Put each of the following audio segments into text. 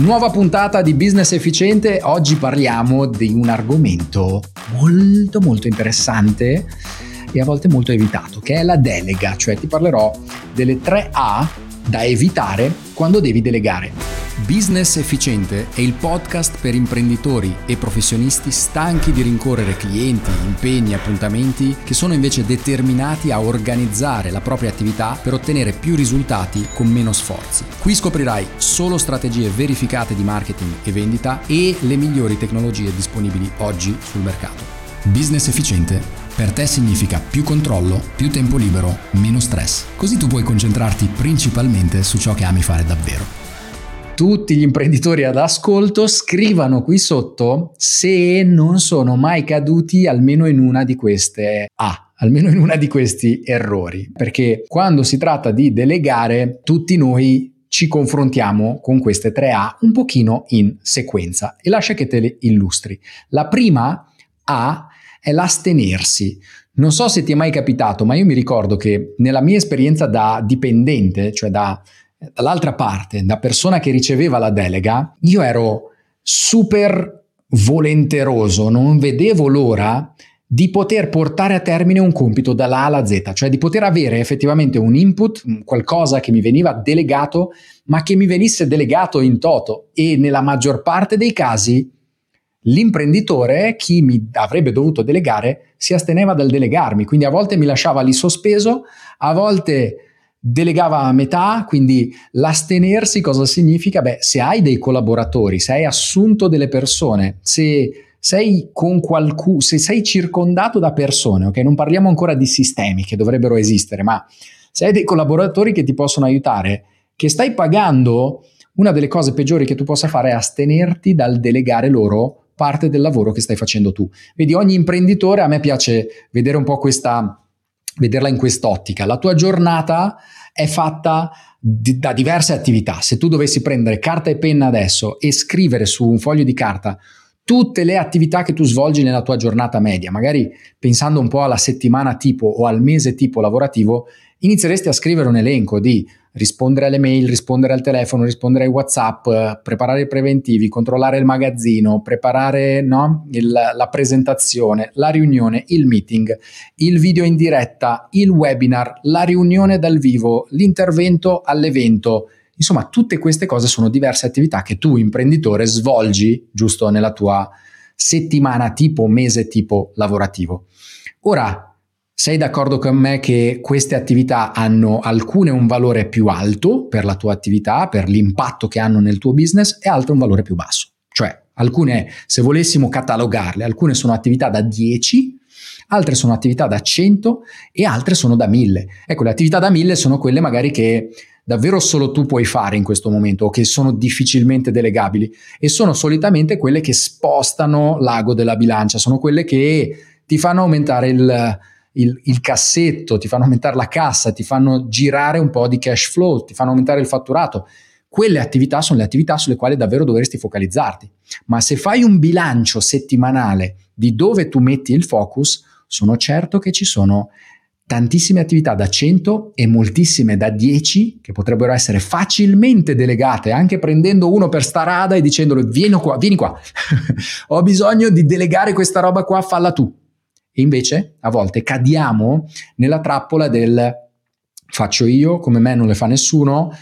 Nuova puntata di Business Efficiente, oggi parliamo di un argomento molto molto interessante e a volte molto evitato, che è la delega, cioè ti parlerò delle tre A da evitare quando devi delegare. Business Efficiente è il podcast per imprenditori e professionisti stanchi di rincorrere clienti, impegni, appuntamenti che sono invece determinati a organizzare la propria attività per ottenere più risultati con meno sforzi. Qui scoprirai solo strategie verificate di marketing e vendita e le migliori tecnologie disponibili oggi sul mercato. Business Efficiente per te significa più controllo, più tempo libero, meno stress. Così tu puoi concentrarti principalmente su ciò che ami fare davvero tutti gli imprenditori ad ascolto scrivano qui sotto se non sono mai caduti almeno in una di queste A. almeno in una di questi errori, perché quando si tratta di delegare, tutti noi ci confrontiamo con queste tre A un pochino in sequenza e lascia che te le illustri. La prima A è l'astenersi. Non so se ti è mai capitato, ma io mi ricordo che nella mia esperienza da dipendente, cioè da dall'altra parte, da persona che riceveva la delega, io ero super volenteroso, non vedevo l'ora di poter portare a termine un compito dalla A alla Z, cioè di poter avere effettivamente un input, qualcosa che mi veniva delegato, ma che mi venisse delegato in toto. E nella maggior parte dei casi l'imprenditore, chi mi avrebbe dovuto delegare, si asteneva dal delegarmi, quindi a volte mi lasciava lì sospeso, a volte delegava a metà, quindi l'astenersi cosa significa? Beh, se hai dei collaboratori, se hai assunto delle persone, se sei con qualcuno, se sei circondato da persone, ok? Non parliamo ancora di sistemi che dovrebbero esistere, ma se hai dei collaboratori che ti possono aiutare, che stai pagando, una delle cose peggiori che tu possa fare è astenerti dal delegare loro parte del lavoro che stai facendo tu. Vedi, ogni imprenditore, a me piace vedere un po' questa vederla in quest'ottica. La tua giornata è fatta di, da diverse attività. Se tu dovessi prendere carta e penna adesso e scrivere su un foglio di carta tutte le attività che tu svolgi nella tua giornata media, magari pensando un po' alla settimana tipo o al mese tipo lavorativo, inizieresti a scrivere un elenco di rispondere alle mail, rispondere al telefono, rispondere ai WhatsApp, preparare i preventivi, controllare il magazzino, preparare no, il, la presentazione, la riunione, il meeting, il video in diretta, il webinar, la riunione dal vivo, l'intervento all'evento. Insomma, tutte queste cose sono diverse attività che tu, imprenditore, svolgi giusto nella tua settimana tipo, mese tipo lavorativo. Ora, sei d'accordo con me che queste attività hanno alcune un valore più alto per la tua attività, per l'impatto che hanno nel tuo business e altre un valore più basso? Cioè, alcune, se volessimo catalogarle, alcune sono attività da 10, altre sono attività da 100 e altre sono da 1000. Ecco, le attività da 1000 sono quelle magari che davvero solo tu puoi fare in questo momento o che sono difficilmente delegabili e sono solitamente quelle che spostano l'ago della bilancia, sono quelle che ti fanno aumentare il il, il, cassetto, ti fanno aumentare la cassa, ti fanno girare un po' di cash flow, ti fanno aumentare il fatturato. Quelle attività sono le attività sulle quali davvero dovresti focalizzarti. Ma se fai un bilancio settimanale di dove tu metti il focus, sono certo che ci sono tantissime attività da 100 e moltissime da 10 che potrebbero essere facilmente delegate anche prendendo uno per sta rada e dicendolo vieni qua, vieni qua, ho bisogno di delegare questa roba qua, falla tu. E invece a volte cadiamo nella trappola del faccio io, come me non le fa nessuno,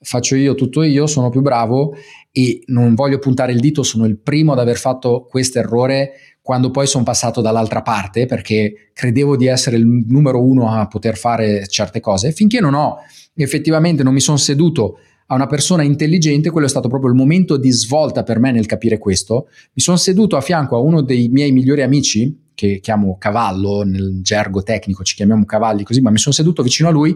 faccio io tutto io, sono più bravo e non voglio puntare il dito, sono il primo ad aver fatto questo errore quando poi sono passato dall'altra parte perché credevo di essere il numero uno a poter fare certe cose, finché non ho effettivamente non mi sono seduto a una persona intelligente, quello è stato proprio il momento di svolta per me nel capire questo. Mi sono seduto a fianco a uno dei miei migliori amici che chiamo cavallo, nel gergo tecnico ci chiamiamo cavalli così, ma mi sono seduto vicino a lui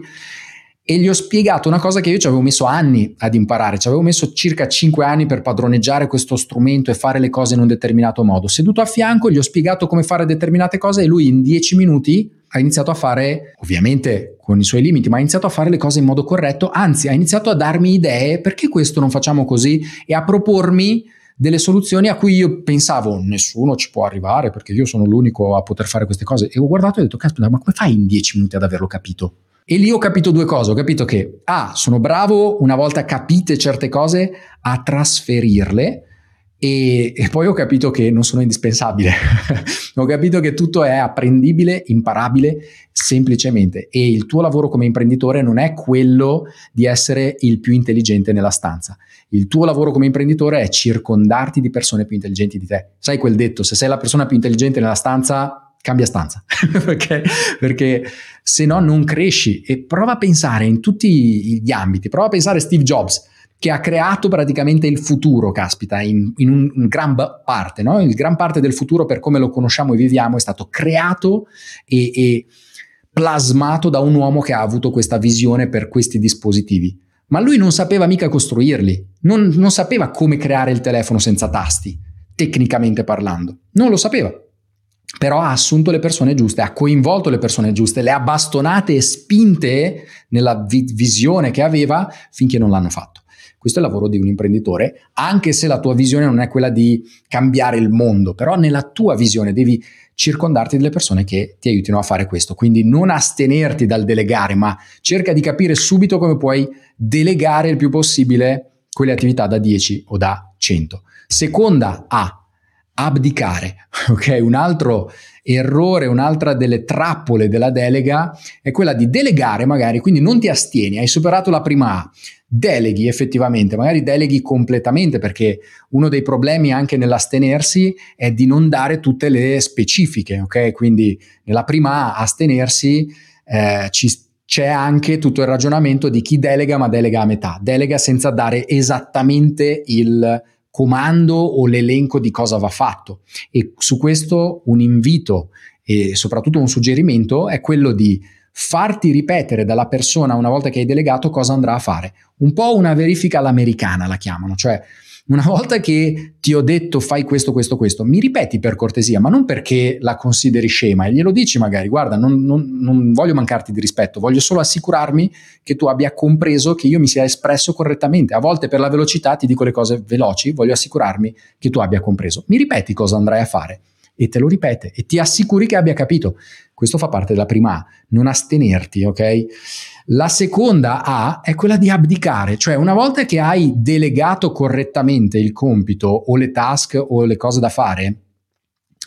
e gli ho spiegato una cosa che io ci avevo messo anni ad imparare, ci avevo messo circa 5 anni per padroneggiare questo strumento e fare le cose in un determinato modo. Seduto a fianco gli ho spiegato come fare determinate cose e lui in 10 minuti ha iniziato a fare, ovviamente con i suoi limiti, ma ha iniziato a fare le cose in modo corretto, anzi ha iniziato a darmi idee perché questo non facciamo così e a propormi delle soluzioni a cui io pensavo nessuno ci può arrivare perché io sono l'unico a poter fare queste cose e ho guardato e ho detto caspita ma come fai in dieci minuti ad averlo capito? E lì ho capito due cose, ho capito che ah, sono bravo una volta capite certe cose a trasferirle e, e poi ho capito che non sono indispensabile, ho capito che tutto è apprendibile, imparabile semplicemente. E il tuo lavoro come imprenditore non è quello di essere il più intelligente nella stanza, il tuo lavoro come imprenditore è circondarti di persone più intelligenti di te. Sai quel detto, se sei la persona più intelligente nella stanza cambia stanza perché, perché se no non cresci. E prova a pensare in tutti gli ambiti, prova a pensare a Steve Jobs che ha creato praticamente il futuro, caspita, in, in un, in gran parte, no? Il gran parte del futuro per come lo conosciamo e viviamo è stato creato e, e plasmato da un uomo che ha avuto questa visione per questi dispositivi. Ma lui non sapeva mica costruirli, non, non sapeva come creare il telefono senza tasti, tecnicamente parlando. Non lo sapeva però ha assunto le persone giuste, ha coinvolto le persone giuste, le ha bastonate e spinte nella vi- visione che aveva finché non l'hanno fatto. Questo è il lavoro di un imprenditore, anche se la tua visione non è quella di cambiare il mondo, però nella tua visione devi circondarti delle persone che ti aiutino a fare questo. Quindi non astenerti dal delegare, ma cerca di capire subito come puoi delegare il più possibile quelle attività da 10 o da 100. Seconda A, abdicare. Ok, un altro errore, un'altra delle trappole della delega è quella di delegare magari, quindi non ti astieni, hai superato la prima A, deleghi effettivamente, magari deleghi completamente perché uno dei problemi anche nell'astenersi è di non dare tutte le specifiche, ok? Quindi nella prima A astenersi eh, ci c'è anche tutto il ragionamento di chi delega ma delega a metà, delega senza dare esattamente il comando o l'elenco di cosa va fatto. E su questo un invito e soprattutto un suggerimento è quello di farti ripetere dalla persona una volta che hai delegato cosa andrà a fare. Un po' una verifica all'americana la chiamano, cioè una volta che ti ho detto fai questo, questo, questo, mi ripeti per cortesia, ma non perché la consideri scema e glielo dici magari, guarda, non, non, non, voglio mancarti di rispetto, voglio solo assicurarmi che tu abbia compreso che io mi sia espresso correttamente. A volte per la velocità ti dico le cose veloci, voglio assicurarmi che tu abbia compreso. Mi ripeti cosa andrai a fare e te lo ripete e ti assicuri che abbia capito. Questo fa parte della prima A, non astenerti, ok? La seconda A è quella di abdicare, cioè una volta che hai delegato correttamente il compito o le task o le cose da fare,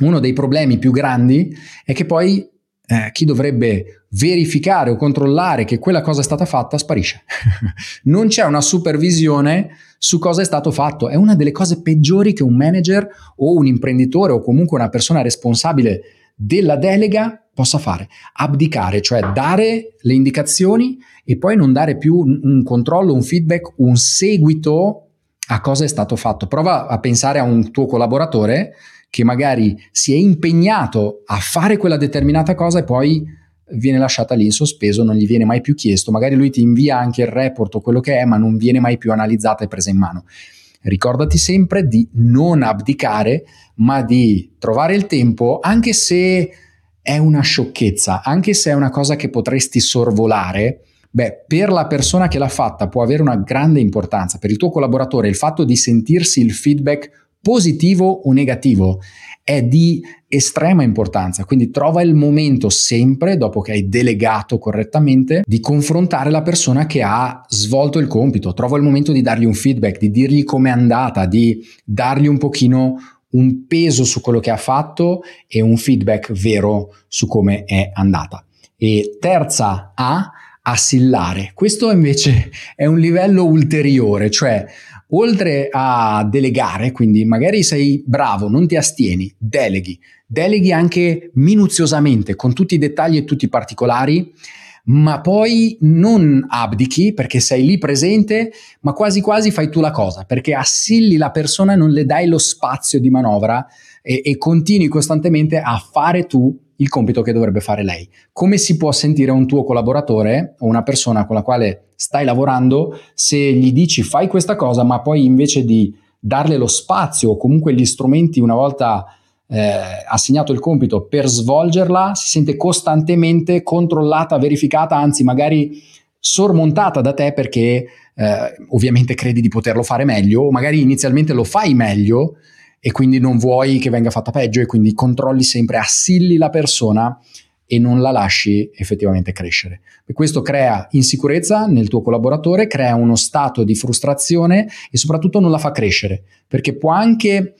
uno dei problemi più grandi è che poi eh, chi dovrebbe verificare o controllare che quella cosa è stata fatta sparisce. non c'è una supervisione su cosa è stato fatto. È una delle cose peggiori che un manager o un imprenditore o comunque una persona responsabile della delega possa fare. Abdicare, cioè dare le indicazioni e poi non dare più un controllo, un feedback, un seguito a cosa è stato fatto. Prova a pensare a un tuo collaboratore che magari si è impegnato a fare quella determinata cosa e poi viene lasciata lì in sospeso, non gli viene mai più chiesto, magari lui ti invia anche il report o quello che è, ma non viene mai più analizzata e presa in mano. Ricordati sempre di non abdicare, ma di trovare il tempo, anche se è una sciocchezza, anche se è una cosa che potresti sorvolare, beh, per la persona che l'ha fatta può avere una grande importanza, per il tuo collaboratore il fatto di sentirsi il feedback positivo o negativo, è di estrema importanza. Quindi trova il momento sempre, dopo che hai delegato correttamente, di confrontare la persona che ha svolto il compito. Trova il momento di dargli un feedback, di dirgli com'è andata, di dargli un pochino un peso su quello che ha fatto e un feedback vero su come è andata. E terza A, assillare. Questo invece è un livello ulteriore, cioè oltre a delegare, quindi magari sei bravo, non ti astieni, deleghi, deleghi anche minuziosamente con tutti i dettagli e tutti i particolari, ma poi non abdichi perché sei lì presente, ma quasi quasi fai tu la cosa, perché assilli la persona non le dai lo spazio di manovra e, e continui costantemente a fare tu il compito che dovrebbe fare lei. Come si può sentire un tuo collaboratore o una persona con la quale stai lavorando se gli dici fai questa cosa, ma poi invece di darle lo spazio o comunque gli strumenti una volta eh, assegnato il compito per svolgerla, si sente costantemente controllata, verificata, anzi magari sormontata da te perché eh, ovviamente credi di poterlo fare meglio o magari inizialmente lo fai meglio e quindi non vuoi che venga fatta peggio e quindi controlli sempre, assilli la persona e non la lasci effettivamente crescere. E questo crea insicurezza nel tuo collaboratore, crea uno stato di frustrazione e soprattutto non la fa crescere, perché può anche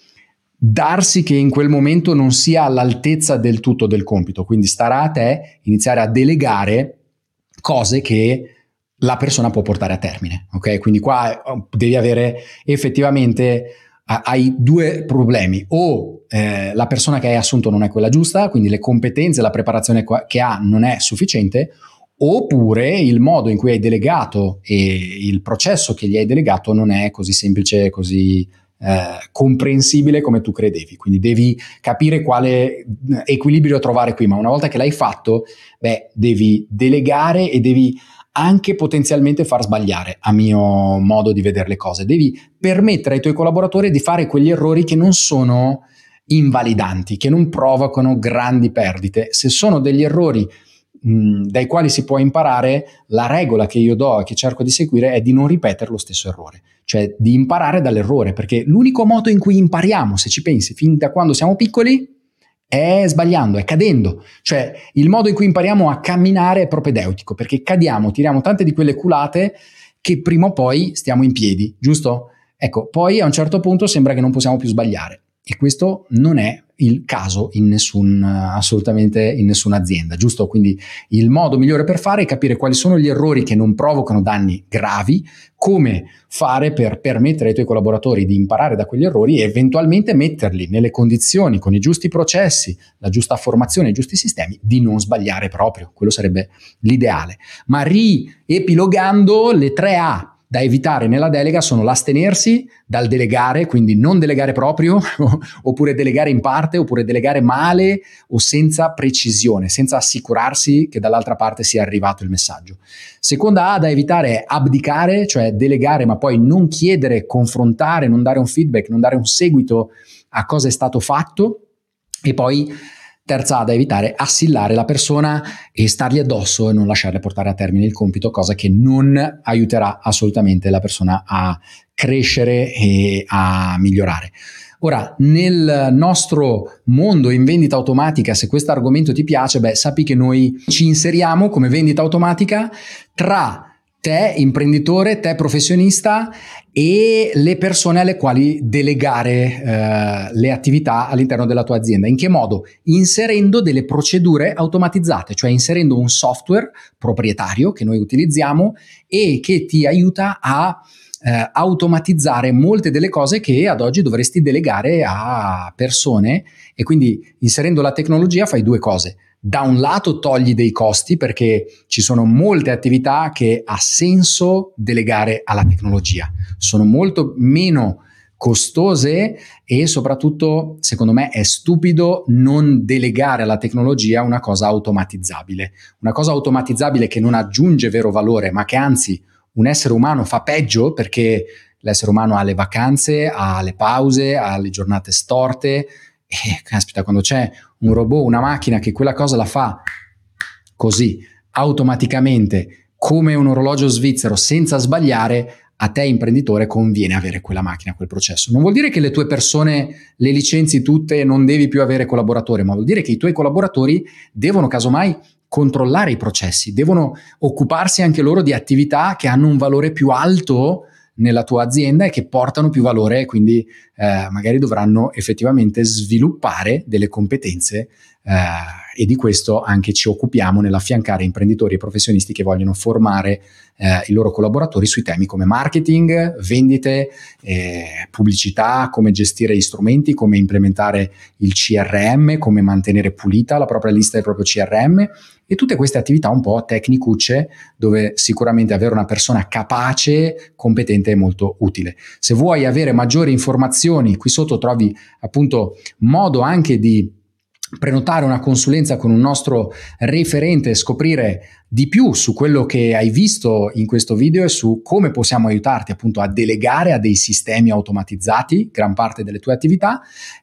darsi che in quel momento non sia all'altezza del tutto del compito, quindi starà a te iniziare a delegare cose che la persona può portare a termine, ok? Quindi qua eh, devi avere effettivamente hai due problemi, o eh, la persona che hai assunto non è quella giusta, quindi le competenze, la preparazione che ha non è sufficiente, oppure il modo in cui hai delegato e il processo che gli hai delegato non è così semplice, così eh, comprensibile come tu credevi. Quindi devi capire quale equilibrio trovare qui, ma una volta che l'hai fatto, beh, devi delegare e devi anche potenzialmente far sbagliare, a mio modo di vedere le cose. Devi permettere ai tuoi collaboratori di fare quegli errori che non sono invalidanti, che non provocano grandi perdite. Se sono degli errori mh, dai quali si può imparare, la regola che io do e che cerco di seguire è di non ripetere lo stesso errore, cioè di imparare dall'errore, perché l'unico modo in cui impariamo, se ci pensi, fin da quando siamo piccoli, è sbagliando, è cadendo. Cioè il modo in cui impariamo a camminare è propedeutico, perché cadiamo, tiriamo tante di quelle culate che prima o poi stiamo in piedi, giusto? Ecco, poi a un certo punto sembra che non possiamo più sbagliare e questo non è il caso in nessun, assolutamente in nessuna azienda, giusto? Quindi il modo migliore per fare è capire quali sono gli errori che non provocano danni gravi, come fare per permettere ai tuoi collaboratori di imparare da quegli errori e eventualmente metterli nelle condizioni, con i giusti processi, la giusta formazione, i giusti sistemi, di non sbagliare proprio. Quello sarebbe l'ideale. Ma riepilogando le tre A da evitare nella delega sono l'astenersi dal delegare, quindi non delegare proprio, oppure delegare in parte, oppure delegare male o senza precisione, senza assicurarsi che dall'altra parte sia arrivato il messaggio. Seconda A da evitare è abdicare, cioè delegare ma poi non chiedere, confrontare, non dare un feedback, non dare un seguito a cosa è stato fatto. E poi Terza da evitare, assillare la persona e stargli addosso e non lasciarle portare a termine il compito, cosa che non aiuterà assolutamente la persona a crescere e a migliorare. Ora, nel nostro mondo in vendita automatica, se questo argomento ti piace, beh, sappi che noi ci inseriamo come vendita automatica tra te imprenditore, te professionista e le persone alle quali delegare eh, le attività all'interno della tua azienda. In che modo? Inserendo delle procedure automatizzate, cioè inserendo un software proprietario che noi utilizziamo e che ti aiuta a eh, automatizzare molte delle cose che ad oggi dovresti delegare a persone e quindi inserendo la tecnologia fai due cose da un lato togli dei costi perché ci sono molte attività che ha senso delegare alla tecnologia, sono molto meno costose e soprattutto secondo me è stupido non delegare alla tecnologia una cosa automatizzabile, una cosa automatizzabile che non aggiunge vero valore ma che anzi un essere umano fa peggio perché l'essere umano ha le vacanze, ha le pause, ha le giornate storte e caspita quando c'è un robot, una macchina che quella cosa la fa così automaticamente come un orologio svizzero senza sbagliare, a te imprenditore conviene avere quella macchina, quel processo. Non vuol dire che le tue persone le licenzi tutte e non devi più avere collaboratori, ma vuol dire che i tuoi collaboratori devono casomai controllare i processi, devono occuparsi anche loro di attività che hanno un valore più alto nella tua azienda e che portano più valore, quindi eh, magari dovranno effettivamente sviluppare delle competenze eh, e di questo anche ci occupiamo nell'affiancare imprenditori e professionisti che vogliono formare eh, i loro collaboratori sui temi come marketing, vendite, eh, pubblicità, come gestire gli strumenti, come implementare il CRM, come mantenere pulita la propria lista del proprio CRM e tutte queste attività un po' tecnicucce dove sicuramente avere una persona capace, competente è molto utile. Se vuoi avere maggiori informazioni, qui sotto trovi appunto modo anche di prenotare una consulenza con un nostro referente e scoprire di più su quello che hai visto in questo video e su come possiamo aiutarti appunto a delegare a dei sistemi automatizzati gran parte delle tue attività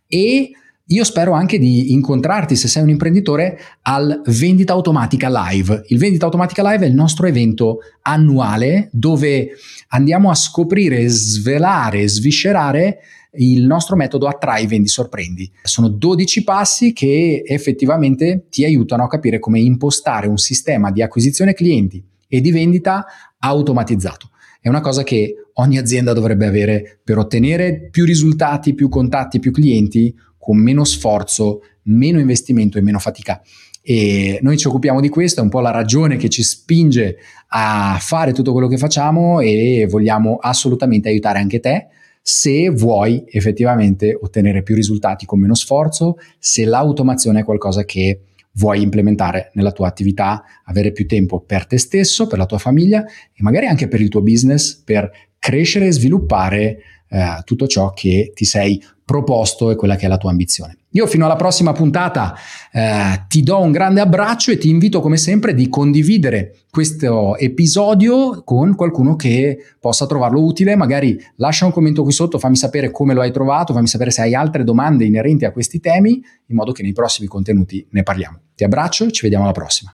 e io spero anche di incontrarti se sei un imprenditore al Vendita Automatica Live. Il Vendita Automatica Live è il nostro evento annuale dove andiamo a scoprire, svelare, sviscerare il nostro metodo attrai, vendi, sorprendi. Sono 12 passi che effettivamente ti aiutano a capire come impostare un sistema di acquisizione clienti e di vendita automatizzato. È una cosa che ogni azienda dovrebbe avere per ottenere più risultati, più contatti, più clienti con meno sforzo, meno investimento e meno fatica. E noi ci occupiamo di questo, è un po' la ragione che ci spinge a fare tutto quello che facciamo e vogliamo assolutamente aiutare anche te se vuoi effettivamente ottenere più risultati con meno sforzo, se l'automazione è qualcosa che vuoi implementare nella tua attività, avere più tempo per te stesso, per la tua famiglia e magari anche per il tuo business, per crescere e sviluppare eh, tutto ciò che ti sei proposto e quella che è la tua ambizione. Io fino alla prossima puntata eh, ti do un grande abbraccio e ti invito come sempre di condividere questo episodio con qualcuno che possa trovarlo utile, magari lascia un commento qui sotto, fammi sapere come lo hai trovato, fammi sapere se hai altre domande inerenti a questi temi, in modo che nei prossimi contenuti ne parliamo. Ti abbraccio ci vediamo alla prossima.